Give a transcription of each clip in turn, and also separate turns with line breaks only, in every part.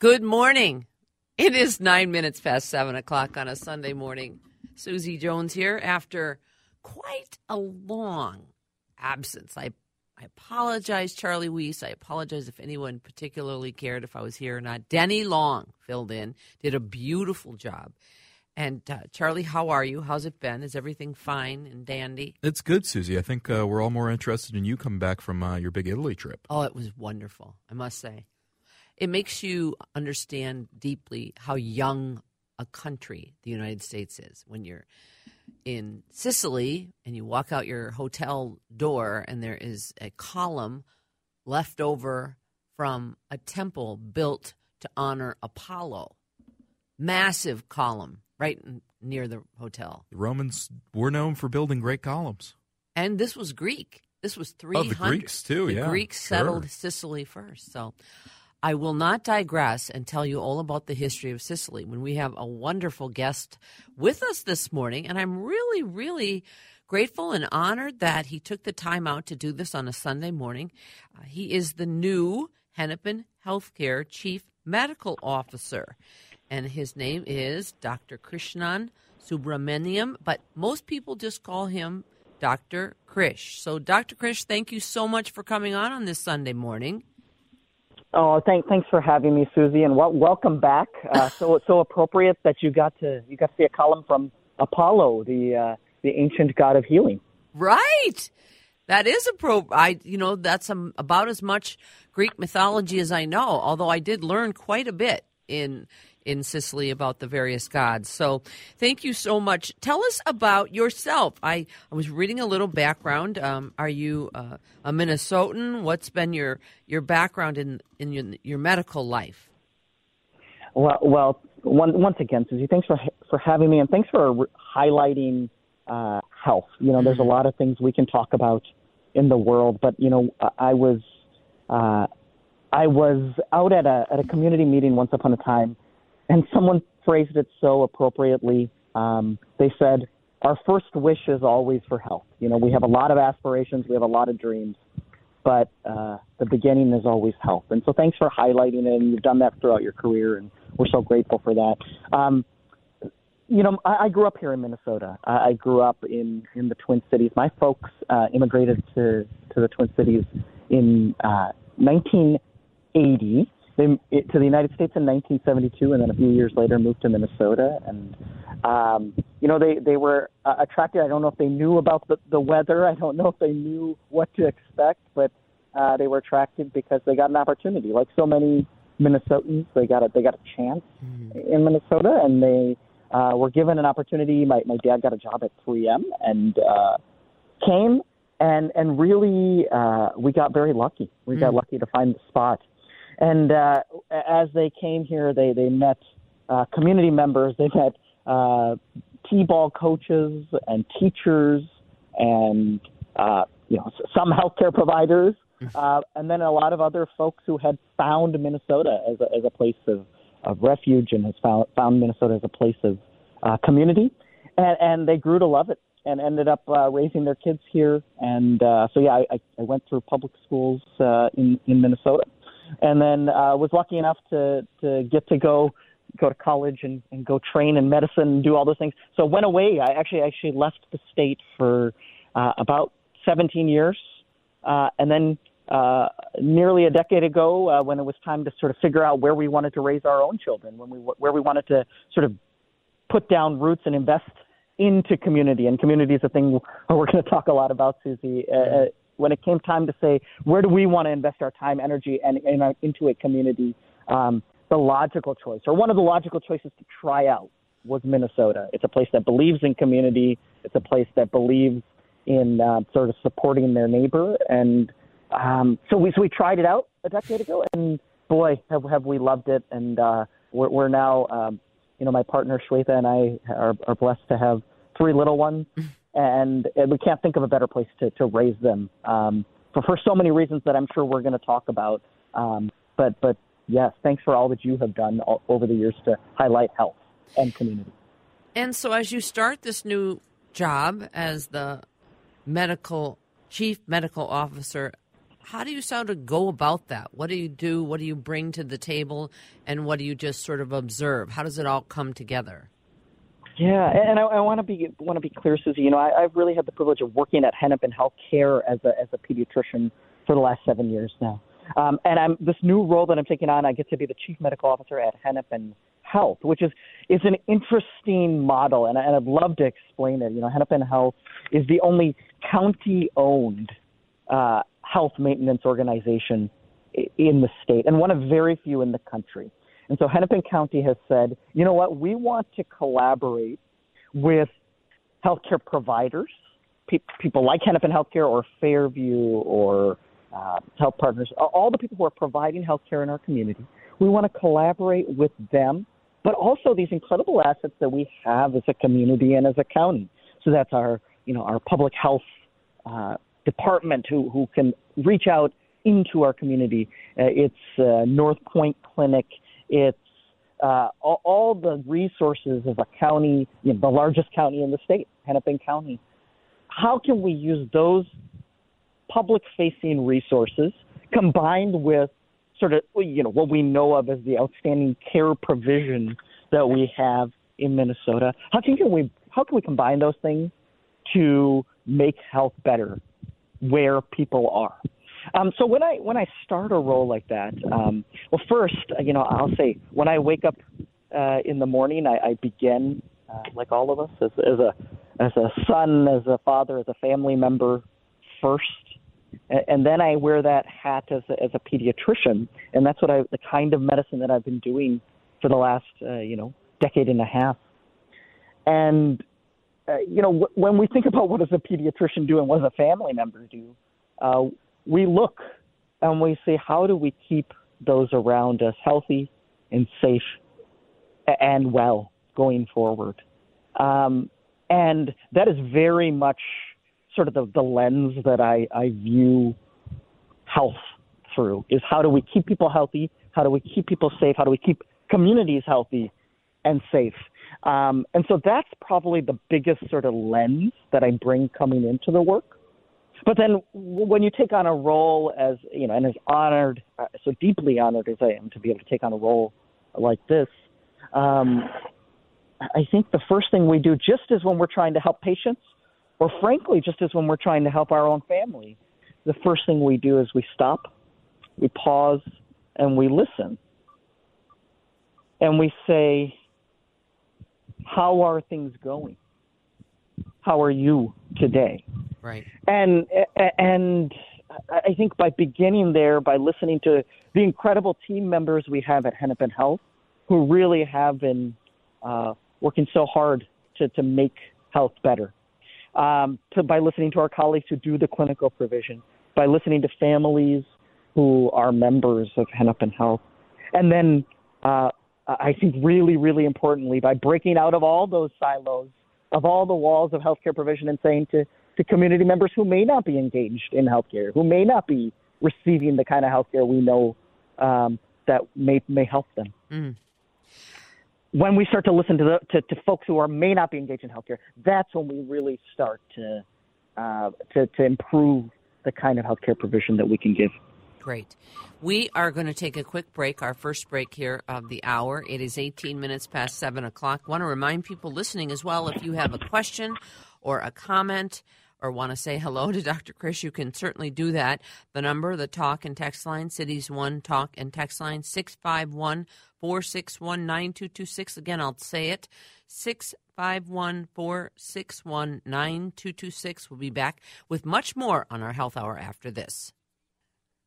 Good morning. It is nine minutes past seven o'clock on a Sunday morning. Susie Jones here after quite a long absence. I, I apologize, Charlie Weiss. I apologize if anyone particularly cared if I was here or not. Denny Long filled in, did a beautiful job. And uh, Charlie, how are you? How's it been? Is everything fine and dandy?
It's good, Susie. I think uh, we're all more interested in you coming back from uh, your big Italy trip.
Oh, it was wonderful, I must say. It makes you understand deeply how young a country the United States is when you're in Sicily and you walk out your hotel door and there is a column left over from a temple built to honor Apollo. Massive column right near the hotel.
The Romans were known for building great columns.
And this was Greek. This was 300.
Oh, the Greeks too,
the
yeah.
Greeks
sure.
settled Sicily first. So I will not digress and tell you all about the history of Sicily when we have a wonderful guest with us this morning. And I'm really, really grateful and honored that he took the time out to do this on a Sunday morning. Uh, he is the new Hennepin Healthcare Chief Medical Officer, and his name is Dr. Krishnan Subrahmanian, but most people just call him Dr. Krish. So, Dr. Krish, thank you so much for coming on on this Sunday morning.
Oh, thank, thanks for having me, Susie, and wel- welcome back. Uh, so so appropriate that you got to you got to see a column from Apollo, the uh, the ancient god of healing.
Right. That is a pro. I you know that's um, about as much Greek mythology as I know. Although I did learn quite a bit in in Sicily about the various gods. So thank you so much. Tell us about yourself. I, I was reading a little background. Um, are you uh, a Minnesotan? What's been your your background in in your, your medical life?
Well, well, one, once again, Susie, thanks for for having me, and thanks for highlighting uh, health. You know, there's a lot of things we can talk about in the world, but you know, I was uh, I was out at a at a community meeting once upon a time, and someone phrased it so appropriately. Um, they said, "Our first wish is always for health." You know, we have a lot of aspirations, we have a lot of dreams, but uh, the beginning is always health. And so, thanks for highlighting it, and you've done that throughout your career, and we're so grateful for that. Um, you know, I, I grew up here in Minnesota. I, I grew up in in the Twin Cities. My folks uh, immigrated to to the Twin Cities in uh, 1980. They it, to the United States in 1972, and then a few years later moved to Minnesota. And um, you know, they they were uh, attracted. I don't know if they knew about the the weather. I don't know if they knew what to expect, but uh, they were attracted because they got an opportunity. Like so many Minnesotans, they got a they got a chance in Minnesota, and they uh, were given an opportunity. My my dad got a job at 3M and uh, came and and really uh, we got very lucky. We got lucky to find the spot. And uh, as they came here, they they met uh, community members. They met uh, t-ball coaches and teachers and uh, you know some healthcare providers, uh, and then a lot of other folks who had found Minnesota as a, as a place of, of refuge and has found found Minnesota as a place of uh, community, and, and they grew to love it and ended up uh, raising their kids here. And uh, so yeah, I, I I went through public schools uh, in in Minnesota, and then uh, was lucky enough to to get to go go to college and, and go train in medicine and do all those things. So went away. I actually actually left the state for uh, about 17 years, uh, and then uh, nearly a decade ago, uh, when it was time to sort of figure out where we wanted to raise our own children, when we where we wanted to sort of put down roots and invest into community. And community is a thing we're going to talk a lot about, Susie. Uh, when it came time to say where do we want to invest our time, energy, and in our, into a community, um, the logical choice, or one of the logical choices to try out, was Minnesota. It's a place that believes in community. It's a place that believes in uh, sort of supporting their neighbor, and um, so we so we tried it out a decade ago, and boy, have have we loved it, and uh, we're, we're now, um, you know, my partner Shweta and I are, are blessed to have three little ones, and, and we can't think of a better place to to raise them um, for for so many reasons that I'm sure we're going to talk about. Um, but but yes, thanks for all that you have done all, over the years to highlight health and community.
And so, as you start this new job as the medical chief medical officer how do you sort of go about that? What do you do? What do you bring to the table? And what do you just sort of observe? How does it all come together?
Yeah, and I, I want to be want to be clear, Susie. You know, I, I've really had the privilege of working at Hennepin Healthcare as a as a pediatrician for the last seven years now. Um, and I'm this new role that I'm taking on. I get to be the chief medical officer at Hennepin Health, which is is an interesting model, and, I, and I'd love to explain it. You know, Hennepin Health is the only county-owned uh, health maintenance organization in the state, and one of very few in the country. And so Hennepin County has said, you know what, we want to collaborate with healthcare providers, pe- people like Hennepin Healthcare or Fairview or uh, Health Partners, all the people who are providing healthcare in our community. We want to collaborate with them, but also these incredible assets that we have as a community and as a county. So that's our, you know, our public health uh, department who, who can reach out into our community. Uh, it's uh, North Point Clinic. It's uh, all, all the resources of a county, you know, the largest county in the state, Hennepin County. How can we use those public facing resources combined with sort of you know what we know of as the outstanding care provision that we have in Minnesota. How can we how can we combine those things to make health better where people are. Um, so when I when I start a role like that, um, well, first, you know, I'll say when I wake up uh, in the morning, I, I begin uh, like all of us as, as a as a son, as a father, as a family member first, and, and then I wear that hat as a, as a pediatrician, and that's what I the kind of medicine that I've been doing for the last uh, you know decade and a half, and uh, you know, w- when we think about what does a pediatrician do and what does a family member do, uh, we look and we say, how do we keep those around us healthy and safe and well going forward? Um, and that is very much sort of the, the lens that I, I view health through is how do we keep people healthy? How do we keep people safe? How do we keep communities healthy and safe? Um, and so that's probably the biggest sort of lens that I bring coming into the work. But then when you take on a role as, you know, and as honored, uh, so deeply honored as I am to be able to take on a role like this, um, I think the first thing we do, just as when we're trying to help patients, or frankly, just as when we're trying to help our own family, the first thing we do is we stop, we pause, and we listen. And we say, how are things going? How are you today?
Right.
And and I think by beginning there, by listening to the incredible team members we have at Hennepin Health, who really have been uh, working so hard to, to make health better, um, to, by listening to our colleagues who do the clinical provision, by listening to families who are members of Hennepin Health, and then uh, I think really, really importantly, by breaking out of all those silos, of all the walls of healthcare provision and saying to, to community members who may not be engaged in healthcare, who may not be receiving the kind of healthcare we know um, that may, may help them. Mm. When we start to listen to, the, to, to folks who are may not be engaged in healthcare, that's when we really start to, uh, to, to improve the kind of healthcare provision that we can give.
Great. We are going to take a quick break, our first break here of the hour. It is 18 minutes past 7 o'clock. I want to remind people listening as well if you have a question or a comment or want to say hello to Dr. Krish, you can certainly do that. The number, the talk and text line, Cities 1 talk and text line, 651 461 9226. Again, I'll say it 651 461 9226. We'll be back with much more on our health hour after this.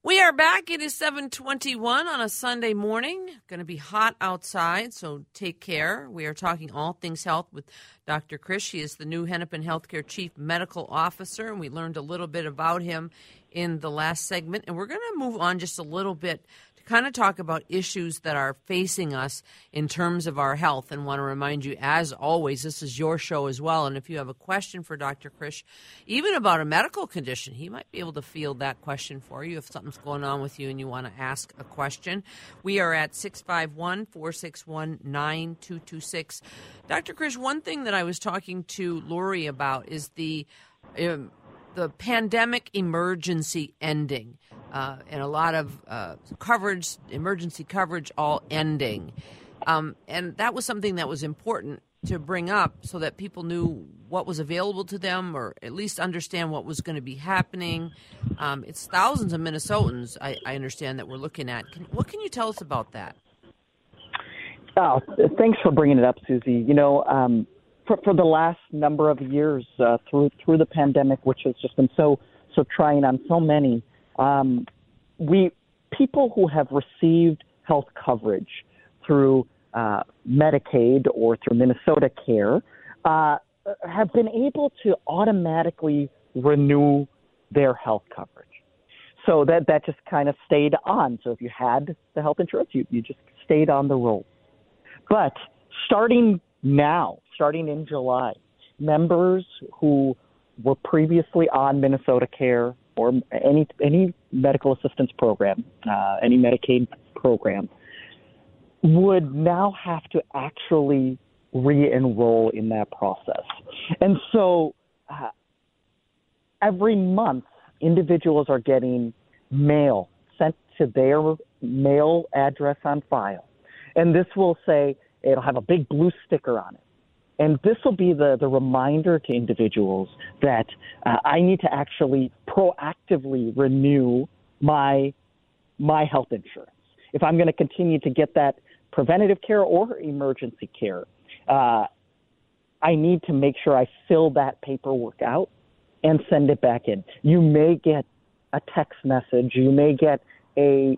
We are back. It is 721 on a Sunday morning. Going to be hot outside, so take care. We are talking all things health with Dr. Krish. She is the new Hennepin Healthcare Chief Medical Officer, and we learned a little bit about him in the last segment. And we're going to move on just a little bit kind of talk about issues that are facing us in terms of our health and want to remind you, as always, this is your show as well. And if you have a question for Dr. Krish, even about a medical condition, he might be able to field that question for you if something's going on with you and you want to ask a question. We are at 651 461 9226. Dr. Krish, one thing that I was talking to Lori about is the. Um, the pandemic emergency ending uh, and a lot of uh, coverage, emergency coverage, all ending. Um, and that was something that was important to bring up so that people knew what was available to them or at least understand what was going to be happening. Um, it's thousands of Minnesotans, I, I, understand, that we're looking at. Can, what can you tell us about that?
Oh, thanks for bringing it up, Susie. You know, um, for, for the last number of years uh, through through the pandemic, which has just been so so trying on so many, um, we people who have received health coverage through uh, Medicaid or through Minnesota Care uh, have been able to automatically renew their health coverage. So that that just kind of stayed on. So if you had the health insurance, you, you just stayed on the roll. But starting now, starting in July, members who were previously on Minnesota Care or any any medical assistance program, uh, any Medicaid program, would now have to actually re-enroll in that process. And so uh, every month, individuals are getting mail sent to their mail address on file. And this will say, it'll have a big blue sticker on it. And this will be the, the reminder to individuals that uh, I need to actually proactively renew my, my health insurance. If I'm going to continue to get that preventative care or emergency care, uh, I need to make sure I fill that paperwork out and send it back in. You may get a text message, you may get a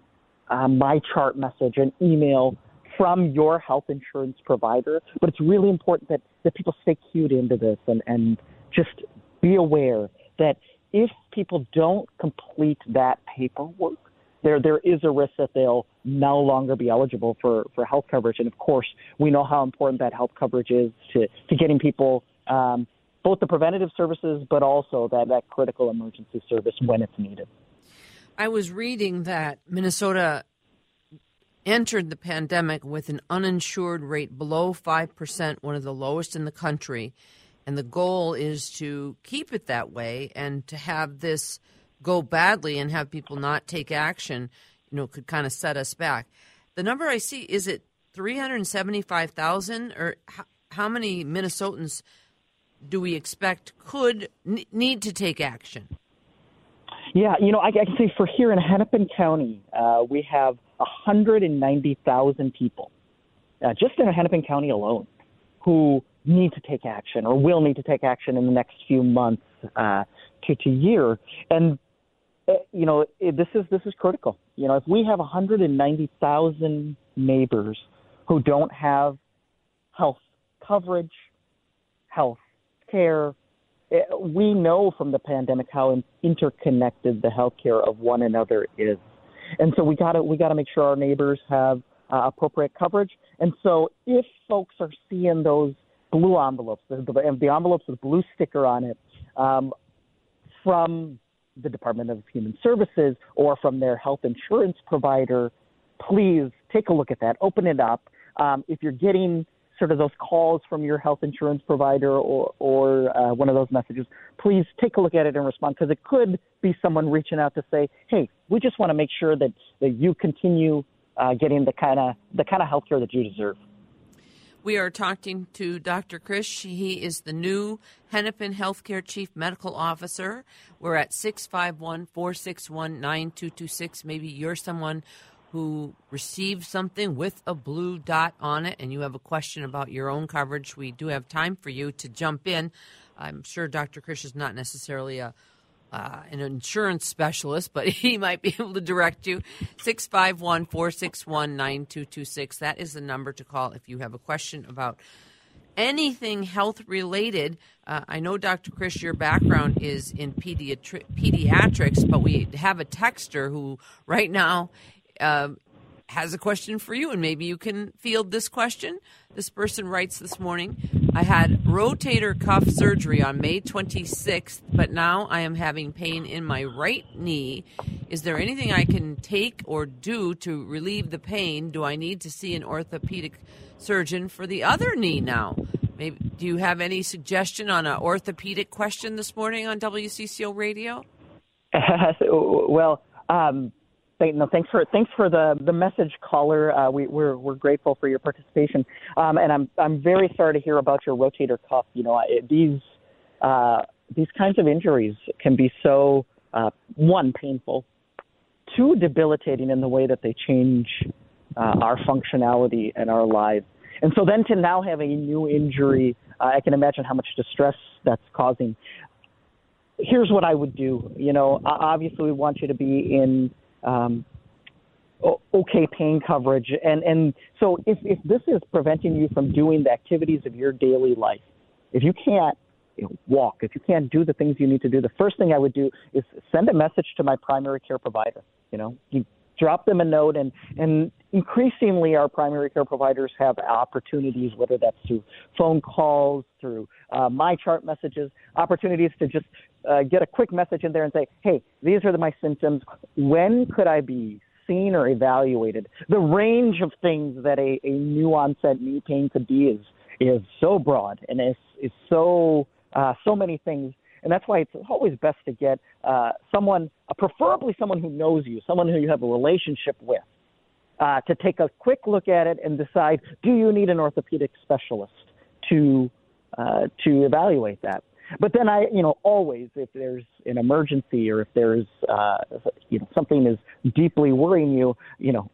uh, my chart message, an email from your health insurance provider. But it's really important that, that people stay cued into this and, and just be aware that if people don't complete that paperwork, there there is a risk that they'll no longer be eligible for, for health coverage. And of course, we know how important that health coverage is to, to getting people um, both the preventative services, but also that, that critical emergency service when it's needed.
I was reading that Minnesota entered the pandemic with an uninsured rate below 5%, one of the lowest in the country. And the goal is to keep it that way and to have this go badly and have people not take action, you know, could kind of set us back. The number I see is it 375,000 or how, how many Minnesotans do we expect could n- need to take action?
Yeah, you know, I, I can say for here in Hennepin County, uh, we have 190,000 people, uh, just in Hennepin County alone, who need to take action or will need to take action in the next few months uh, to, year. And uh, you know, it, this is this is critical. You know, if we have 190,000 neighbors who don't have health coverage, health care, uh, we know from the pandemic how interconnected the healthcare of one another is, and so we got to we got to make sure our neighbors have uh, appropriate coverage. And so, if folks are seeing those blue envelopes, the, the, envelopes with blue sticker on it, um, from the Department of Human Services or from their health insurance provider, please take a look at that. Open it up. Um, if you're getting sort of those calls from your health insurance provider or, or uh, one of those messages, please take a look at it and respond because it could be someone reaching out to say, "Hey, we just want to make sure that, that you continue uh, getting the kind of the kind of health care that you deserve."
We are talking to Dr. Krish. He is the new Hennepin Healthcare Chief Medical Officer. We're at 651 461 9226. Maybe you're someone who received something with a blue dot on it and you have a question about your own coverage. We do have time for you to jump in. I'm sure Dr. Krish is not necessarily a uh, an insurance specialist, but he might be able to direct you. 651 461 9226. That is the number to call if you have a question about anything health related. Uh, I know, Dr. Krish, your background is in pediatri- pediatrics, but we have a texter who right now uh, has a question for you, and maybe you can field this question. This person writes this morning I had rotator cuff surgery on May 26th, but now I am having pain in my right knee. Is there anything I can take or do to relieve the pain? Do I need to see an orthopedic surgeon for the other knee now? Maybe, do you have any suggestion on an orthopedic question this morning on WCCO radio?
well, Um, no, thanks for thanks for the the message, caller. Uh, we, we're we're grateful for your participation, um, and I'm I'm very sorry to hear about your rotator cuff. You know, these uh, these kinds of injuries can be so uh, one painful, two debilitating in the way that they change uh, our functionality and our lives. And so then to now have a new injury, uh, I can imagine how much distress that's causing. Here's what I would do. You know, obviously we want you to be in um, okay pain coverage, and and so if if this is preventing you from doing the activities of your daily life, if you can't you know, walk, if you can't do the things you need to do, the first thing I would do is send a message to my primary care provider. You know, you drop them a note and and increasingly our primary care providers have opportunities whether that's through phone calls through uh, MyChart messages opportunities to just uh, get a quick message in there and say hey these are my symptoms. When could i be seen or evaluated? The range of things that a, a new onset knee pain could be is is so broad and is is so uh, so many things and that's why it's always best to get uh, someone, uh, preferably someone who knows you, someone who you have a relationship with, uh, to take a quick look at it and decide: Do you need an orthopedic specialist to uh, to evaluate that? But then I, you know, always if there's an emergency or if there's, uh, you know, something is deeply worrying you, you know,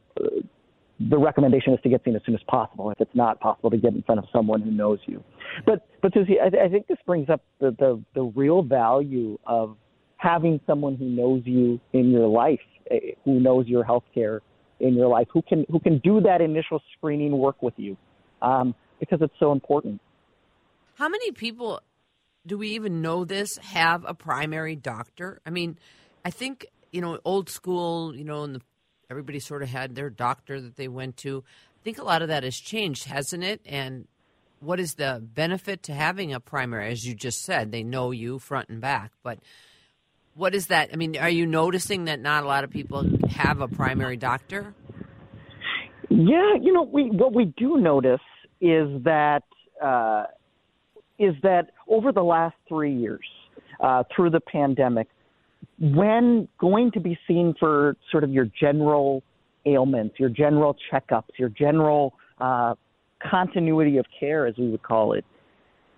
the recommendation is to get seen as soon as possible. If it's not possible, to get in front of someone who knows you. But but Susie, I, I think this brings up the, the the real value of having someone who knows you in your life, eh, who knows your health care in your life, who can who can do that initial screening work with you, um, because it's so important.
How many people do we even know this have a primary doctor? I mean, I think you know old school, you know, in the everybody sort of had their doctor that they went to. I think a lot of that has changed, hasn't it? And what is the benefit to having a primary? As you just said, they know you front and back. But what is that? I mean, are you noticing that not a lot of people have a primary doctor?
Yeah, you know, we what we do notice is that uh, is that over the last three years, uh, through the pandemic, when going to be seen for sort of your general ailments, your general checkups, your general uh, continuity of care, as we would call it,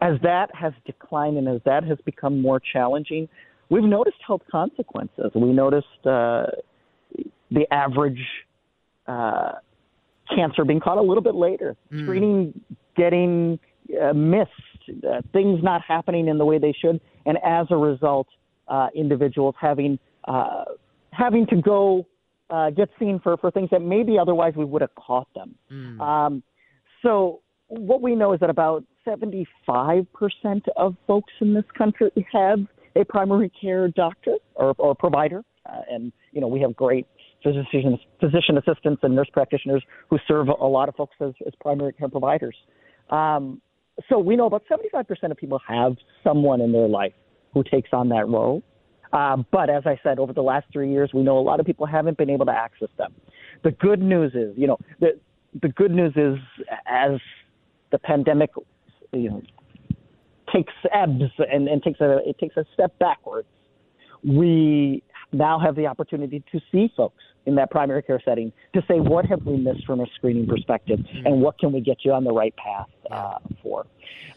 as that has declined and as that has become more challenging, we've noticed health consequences. We noticed uh, the average uh, cancer being caught a little bit later, mm. screening getting uh, missed, uh, things not happening in the way they should, and as a result, uh, individuals having uh, having to go uh, get seen for, for things that maybe otherwise we would have caught them. Mm. Um, so what we know is that about 75% of folks in this country have a primary care doctor or, or provider. Uh, and, you know, we have great physician, physician assistants and nurse practitioners who serve a lot of folks as, as primary care providers. Um, so we know about 75% of people have someone in their life who takes on that role. Uh, but as I said, over the last three years, we know a lot of people haven't been able to access them. The good news is, you know, the the good news is as the pandemic, you know, takes ebbs and, and takes a it takes a step backwards, we now have the opportunity to see folks in that primary care setting to say what have we missed from a screening perspective and what can we get you on the right path uh, for.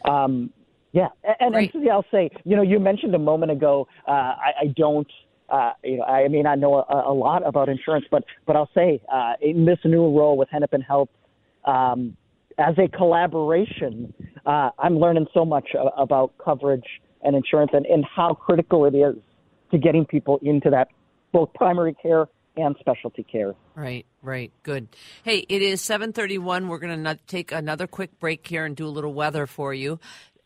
Um, yeah, and, and Susie, I'll say, you know, you mentioned a moment ago. Uh, I, I don't. Uh, you know, I may not know a, a lot about insurance, but but I'll say uh, in this new role with Hennepin Health, um, as a collaboration, uh, I'm learning so much about coverage and insurance and, and how critical it is to getting people into that both primary care and specialty care.
Right, right. Good. Hey, it is 7:31. We're going to take another quick break here and do a little weather for you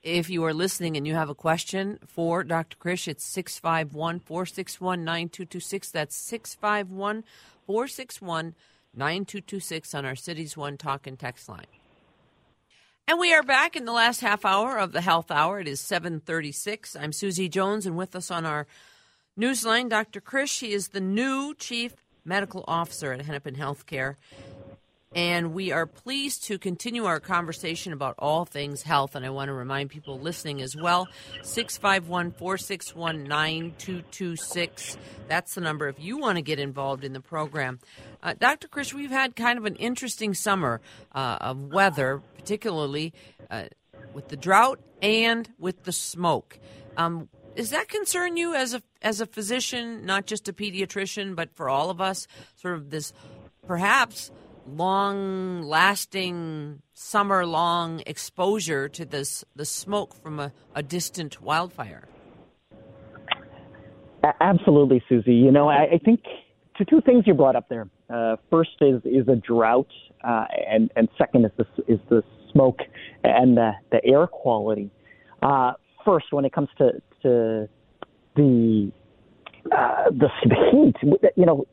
if you are listening and you have a question for Dr. Krish, it's 651 461 9226. That's 651 461 9226 on our Cities One Talk and Text line. And we are back in the last half hour of the Health Hour. It is 736. I'm Susie Jones, and with us on our newsline, Dr. Krish. He is the new Chief Medical Officer at Hennepin Healthcare. And we are pleased to continue our conversation about all things health. And I want to remind people listening as well 651 461 9226. That's the number if you want to get involved in the program. Uh, Dr. Krish, we've had kind of an interesting summer uh, of weather, particularly uh, with the drought and with the smoke. Um, does that concern you as a as a physician, not just a pediatrician, but for all of us? Sort of this perhaps long lasting summer long exposure to this the smoke from a, a distant wildfire.
Absolutely, Susie. You know, I, I think to two things you brought up there. Uh, first is is a drought, uh, and and second is the is the smoke and the the air quality. Uh, first, when it comes to to the uh, the, the heat. You know,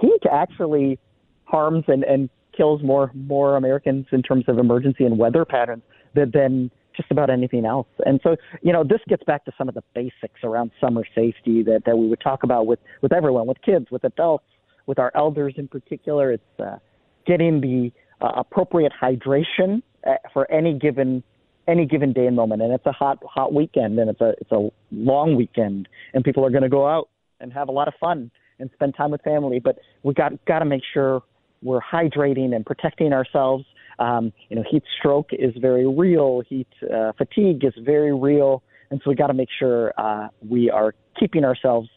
heat actually harms and, and kills more more Americans in terms of emergency and weather patterns than, than just about anything else. And so, you know, this gets back to some of the basics around summer safety that, that we would talk about with, with everyone, with kids, with adults, with our elders in particular. It's uh, getting the uh, appropriate hydration uh, for any given any given day and moment. And it's a hot, hot weekend, and it's a it's a long weekend, and people are going to go out and have a lot of fun and spend time with family. But we got got to make sure we're hydrating and protecting ourselves. Um, you know, heat stroke is very real. Heat uh, fatigue is very real, and so we got to make sure uh, we are keeping ourselves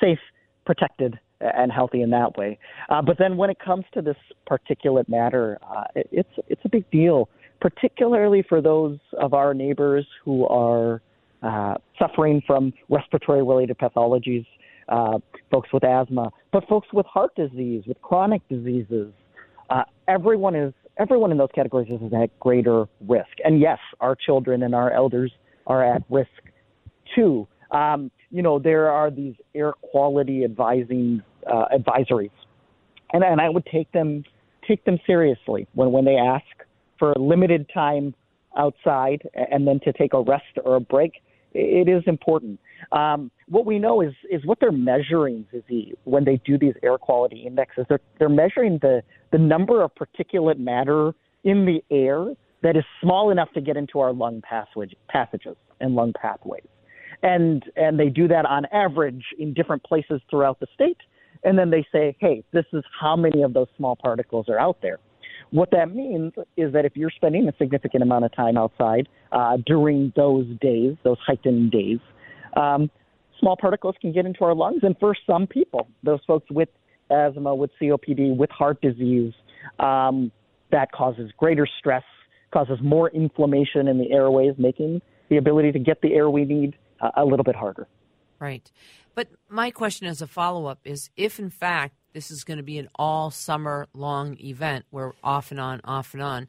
safe, protected, and healthy in that way. Uh, but then when it comes to this particulate matter, uh, it, it's it's a big deal particularly for those of our neighbors who are uh, suffering from respiratory related pathologies, uh, folks with asthma, but folks with heart disease, with chronic diseases. Uh, everyone is everyone in those categories is at greater risk. And yes, our children and our elders are at risk too. Um, you know, there are these air quality advising uh, advisories, and and I would take them take them seriously when when they ask for a limited time outside and then to take a rest or a break, it is important. Um, what we know is is what they're measuring, Izzy, when they do these air quality indexes. They're they're measuring the the number of particulate matter in the air that is small enough to get into our lung passage, passages and lung pathways. And and they do that on average in different places throughout the state. And then they say, hey, this is how many of those small particles are out there. What that means is that if you're spending a significant amount of time outside uh, during those days, those heightened days, um, small particles can get into our lungs. And for some people, those folks with asthma, with COPD, with heart disease, um, that causes greater stress, causes more inflammation in the airways, making the ability to get the air we need uh, a little bit harder.
Right. But my question as a follow up is if, in fact, this is going to be an all summer long event where off and on, off and on.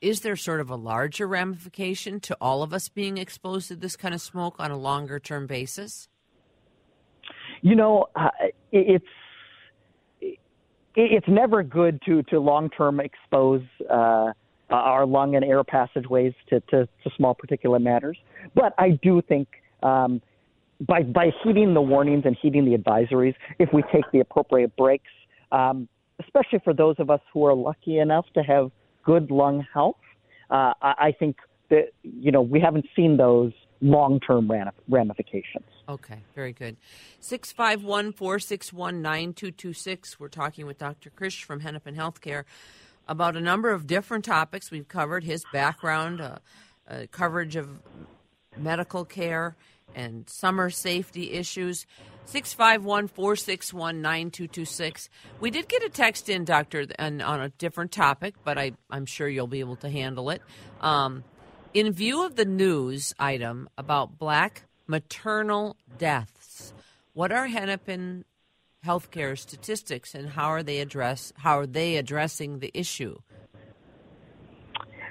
Is there sort of a larger ramification to all of us being exposed to this kind of smoke on a longer term basis?
You know, uh, it's it's never good to to long term expose uh, our lung and air passageways to, to, to small particulate matters. But I do think um, by by heeding the warnings and heeding the advisories, if we take the appropriate breaks, um, especially for those of us who are lucky enough to have good lung health, uh, I, think that you know we haven't seen those long term ramifications.
Okay, very good. 651 461 9226. We're talking with Dr. Krish from Hennepin Healthcare about a number of different topics. We've covered his background, uh, uh, coverage of medical care and summer safety issues. 651 461 9226. We did get a text in, Doctor, and on a different topic, but I, I'm sure you'll be able to handle it. Um, in view of the news item about black maternal deaths, what are Hennepin healthcare statistics and how are they address how are they addressing the issue?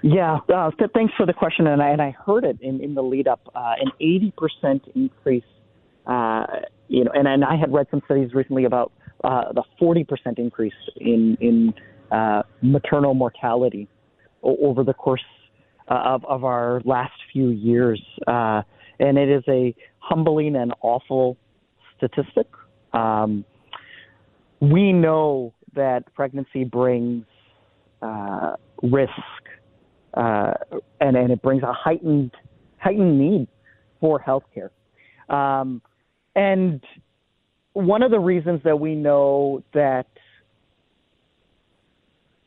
Yeah, uh, th- thanks for the question. And I, and I heard it in, in the lead up uh, an 80% increase. Uh, you know, and, and I had read some studies recently about uh, the 40% increase in, in uh, maternal mortality o- over the course uh, of, of our last few years. Uh, and it is a humbling and awful statistic. Um, we know that pregnancy brings uh, risk, uh, and and it brings a heightened heightened need for healthcare. Um, and one of the reasons that we know that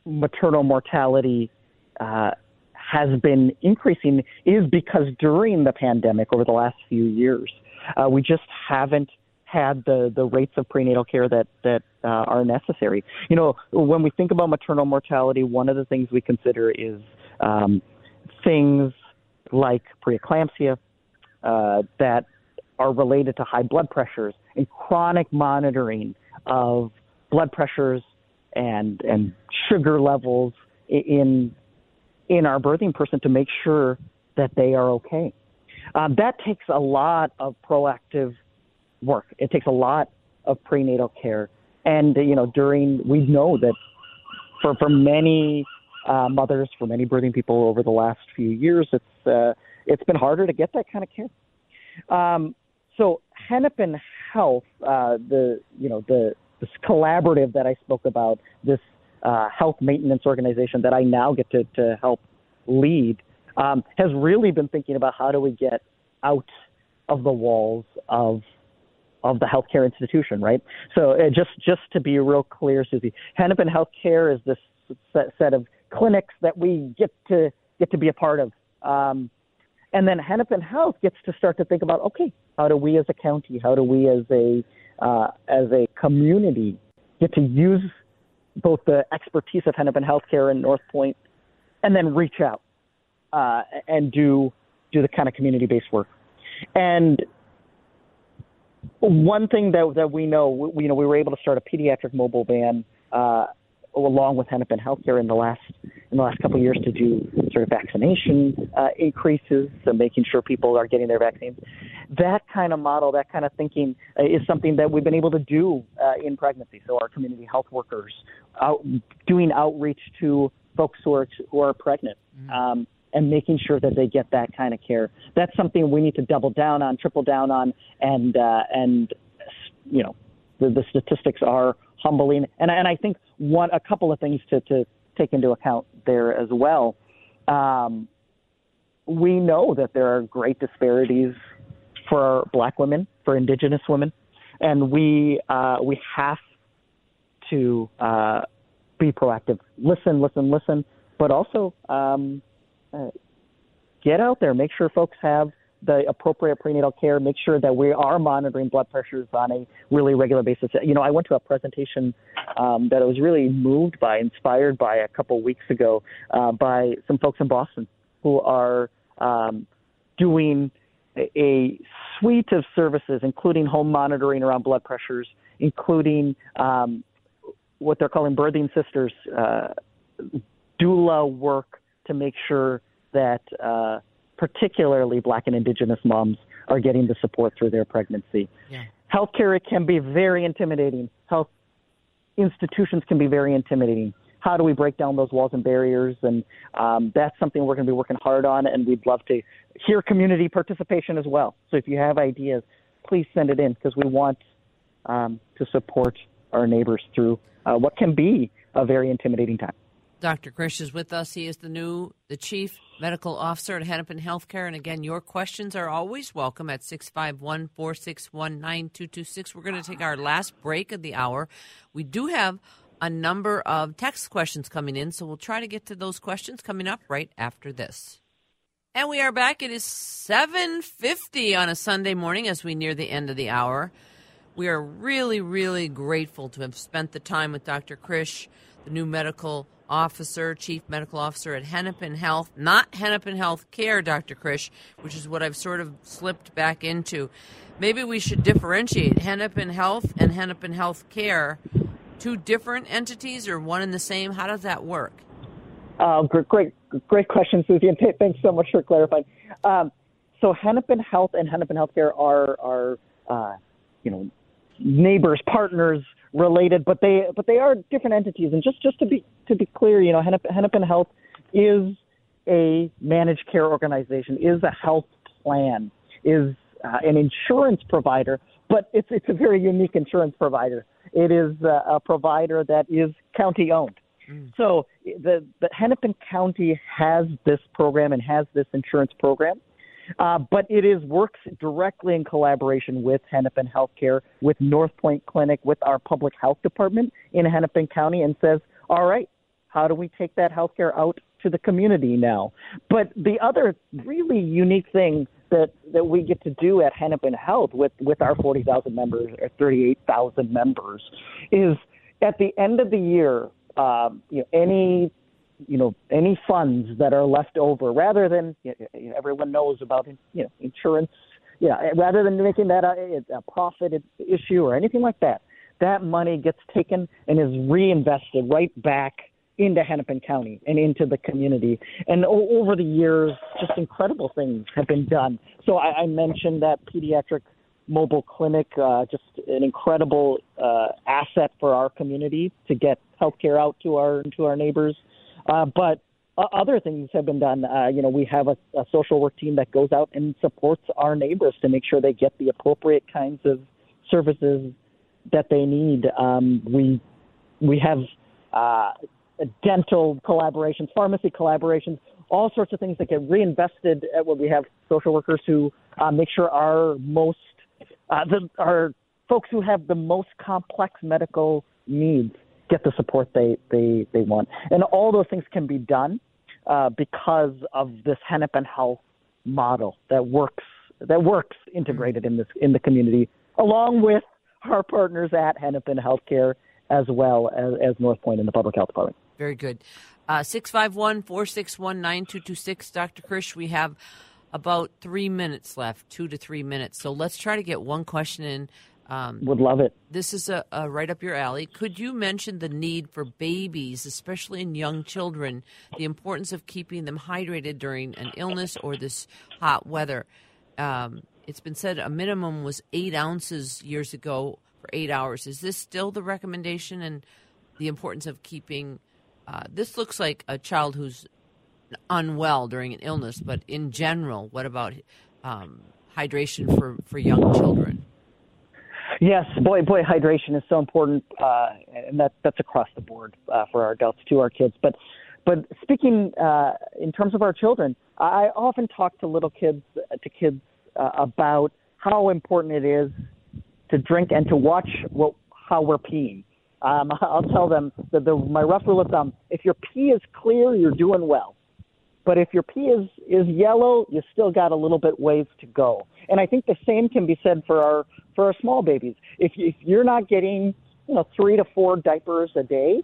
maternal mortality uh, has been increasing is because during the pandemic over the last few years, uh, we just haven't had the, the rates of prenatal care that, that uh, are necessary. You know, when we think about maternal mortality, one of the things we consider is um, things like preeclampsia uh, that are related to high blood pressures and chronic monitoring of blood pressures and and sugar levels in in our birthing person to make sure that they are okay. Um, that takes a lot of proactive work. It takes a lot of prenatal care, and you know during we know that for for many uh, mothers, for many birthing people over the last few years, it's uh, it's been harder to get that kind of care. Um, so Hennepin Health, uh, the you know the this collaborative that I spoke about, this uh, health maintenance organization that I now get to, to help lead, um, has really been thinking about how do we get out of the walls of of the healthcare institution, right? So uh, just just to be real clear, Susie, Hennepin Healthcare is this set, set of clinics that we get to get to be a part of. Um, and then Hennepin Health gets to start to think about, okay, how do we as a county, how do we as a uh, as a community get to use both the expertise of Hennepin Healthcare and North Point, and then reach out uh, and do do the kind of community based work. And one thing that that we know, we, you know, we were able to start a pediatric mobile van uh, along with Hennepin Healthcare in the last in the last couple of years to do sort of vaccination uh, increases, so making sure people are getting their vaccines. That kind of model, that kind of thinking, uh, is something that we've been able to do uh, in pregnancy. So our community health workers out doing outreach to folks who are who are pregnant. Mm-hmm. Um, and making sure that they get that kind of care. That's something we need to double down on, triple down on, and uh, and you know the, the statistics are humbling. And and I think one a couple of things to to take into account there as well. Um, we know that there are great disparities for Black women, for Indigenous women, and we uh, we have to uh, be proactive. Listen, listen, listen, but also um, uh, get out there. Make sure folks have the appropriate prenatal care, make sure that we are monitoring blood pressures on a really regular basis. You know, I went to a presentation um, that I was really moved by, inspired by a couple weeks ago uh, by some folks in Boston who are um, doing a, suite of services, including home monitoring around blood pressures, including um, what they're calling birthing sisters, uh, doula work to make sure that uh, particularly black and indigenous moms are getting the support through their pregnancy. Yeah. Healthcare it can be very intimidating. Health institutions can be very intimidating. How do we break down those walls and barriers? And um, that's something we're going to be working hard on, and we'd love to hear community participation as well. So if you have ideas, please send it in because we want um, to support our neighbors through uh, what can be a very intimidating time.
Dr. Krish is with us. He is the new the chief medical officer at Hennepin Healthcare. And again, your questions are always welcome at 651 461 9226. We're going to take our last break of the hour. We do have a number of text questions coming in, so we'll try to get to those questions coming up right after this. And we are back. It is 7:50 on a Sunday morning as we near the end of the hour. We are really really grateful to have spent the time with Dr. Krish, the new medical officer, chief medical officer at Hennepin Health, not Hennepin Health Care, Dr. Krish, which is what I've sort of slipped back into. Maybe we should differentiate Hennepin Health and Hennepin Health Care, two different entities or one and the same. How does that work?
Uh, great, great question, Susie, and thanks so much for clarifying. Um, so Hennepin Health and Hennepin Healthcare are are uh, you know neighbors, partners, related, but they but they are different entities. And just just to be to be clear, you know, Hennepin, Hennepin Health is a managed care organization, is a health plan, is uh, an insurance provider, but it's it's a very unique insurance provider. It is uh, a provider that is county owned. Mm. So the, the Hennepin County has this program and has this insurance program. Uh, but it is works directly in collaboration with Hennepin Healthcare, with North Point Clinic, with our public health department in Hennepin County, and says, "All right, how do we take that healthcare out to the community now?" But the other really unique thing that that we get to do at Hennepin Health with with our 40,000 members or 38,000 members is at the end of the year, um, you know, any you know any funds that are left over, rather than you know, everyone knows about you know insurance, yeah, rather than making that a, a profit issue or anything like that, that money gets taken and is reinvested right back into Hennepin County and into the community. And o- over the years, just incredible things have been done. So I, I mentioned that pediatric mobile clinic, uh, just an incredible uh, asset for our community to get healthcare out to our to our neighbors. Uh, but other things have been done. Uh, you know, we have a, a social work team that goes out and supports our neighbors to make sure they get the appropriate kinds of services that they need. Um, we we have uh, dental collaborations, pharmacy collaborations, all sorts of things that get reinvested. At what we have social workers who uh, make sure our most uh, the, our folks who have the most complex medical needs get the support they, they, they want. And all those things can be done uh, because of this Hennepin Health model that works that works integrated in this in the community, along with our partners at Hennepin Healthcare as well as, as North Point in the Public Health Department.
Very good. Uh, 651 461 9226. Dr. Krish, we have about three minutes left, two to three minutes. So let's try to get one question in
um, Would love it.
This is a, a, right up your alley. Could you mention the need for babies, especially in young children, the importance of keeping them hydrated during an illness or this hot weather? Um, it's been said a minimum was eight ounces years ago for eight hours. Is this still the recommendation and the importance of keeping? Uh, this looks like a child who's unwell during an illness, but in general, what about um, hydration for, for young children?
Yes, boy, boy, hydration is so important, uh, and that that's across the board uh, for our adults to our kids. But, but speaking uh, in terms of our children, I often talk to little kids, to kids uh, about how important it is to drink and to watch what, how we're peeing. Um, I'll tell them that the, my rough rule of thumb: if your pee is clear, you're doing well. But if your pee is, is yellow, you still got a little bit ways to go. And I think the same can be said for our for our small babies. If, if you're not getting you know three to four diapers a day,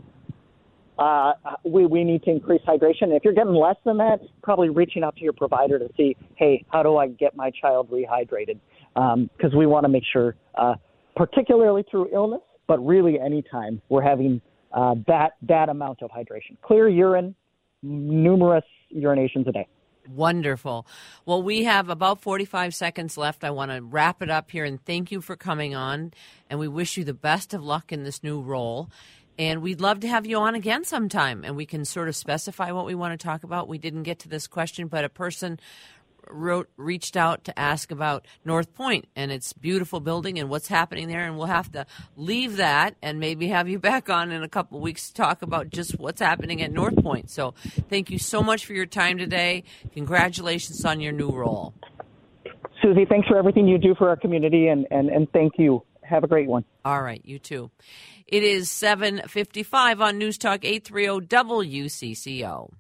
uh, we we need to increase hydration. if you're getting less than that, probably reaching out to your provider to see, hey, how do I get my child rehydrated? Because um, we want to make sure, uh, particularly through illness, but really anytime we're having uh, that that amount of hydration. Clear urine, numerous urinations a day.
Wonderful. Well, we have about 45 seconds left. I want to wrap it up here and thank you for coming on. And we wish you the best of luck in this new role. And we'd love to have you on again sometime and we can sort of specify what we want to talk about. We didn't get to this question, but a person wrote reached out to ask about North Point and its beautiful building and what's happening there and we'll have to leave that and maybe have you back on in a couple weeks to talk about just what's happening at North Point. So thank you so much for your time today. Congratulations on your new role.
Susie, thanks for everything you do for our community and, and, and thank you. Have a great one.
All right, you too. It is 7:55 on News Talk 830 WCCO.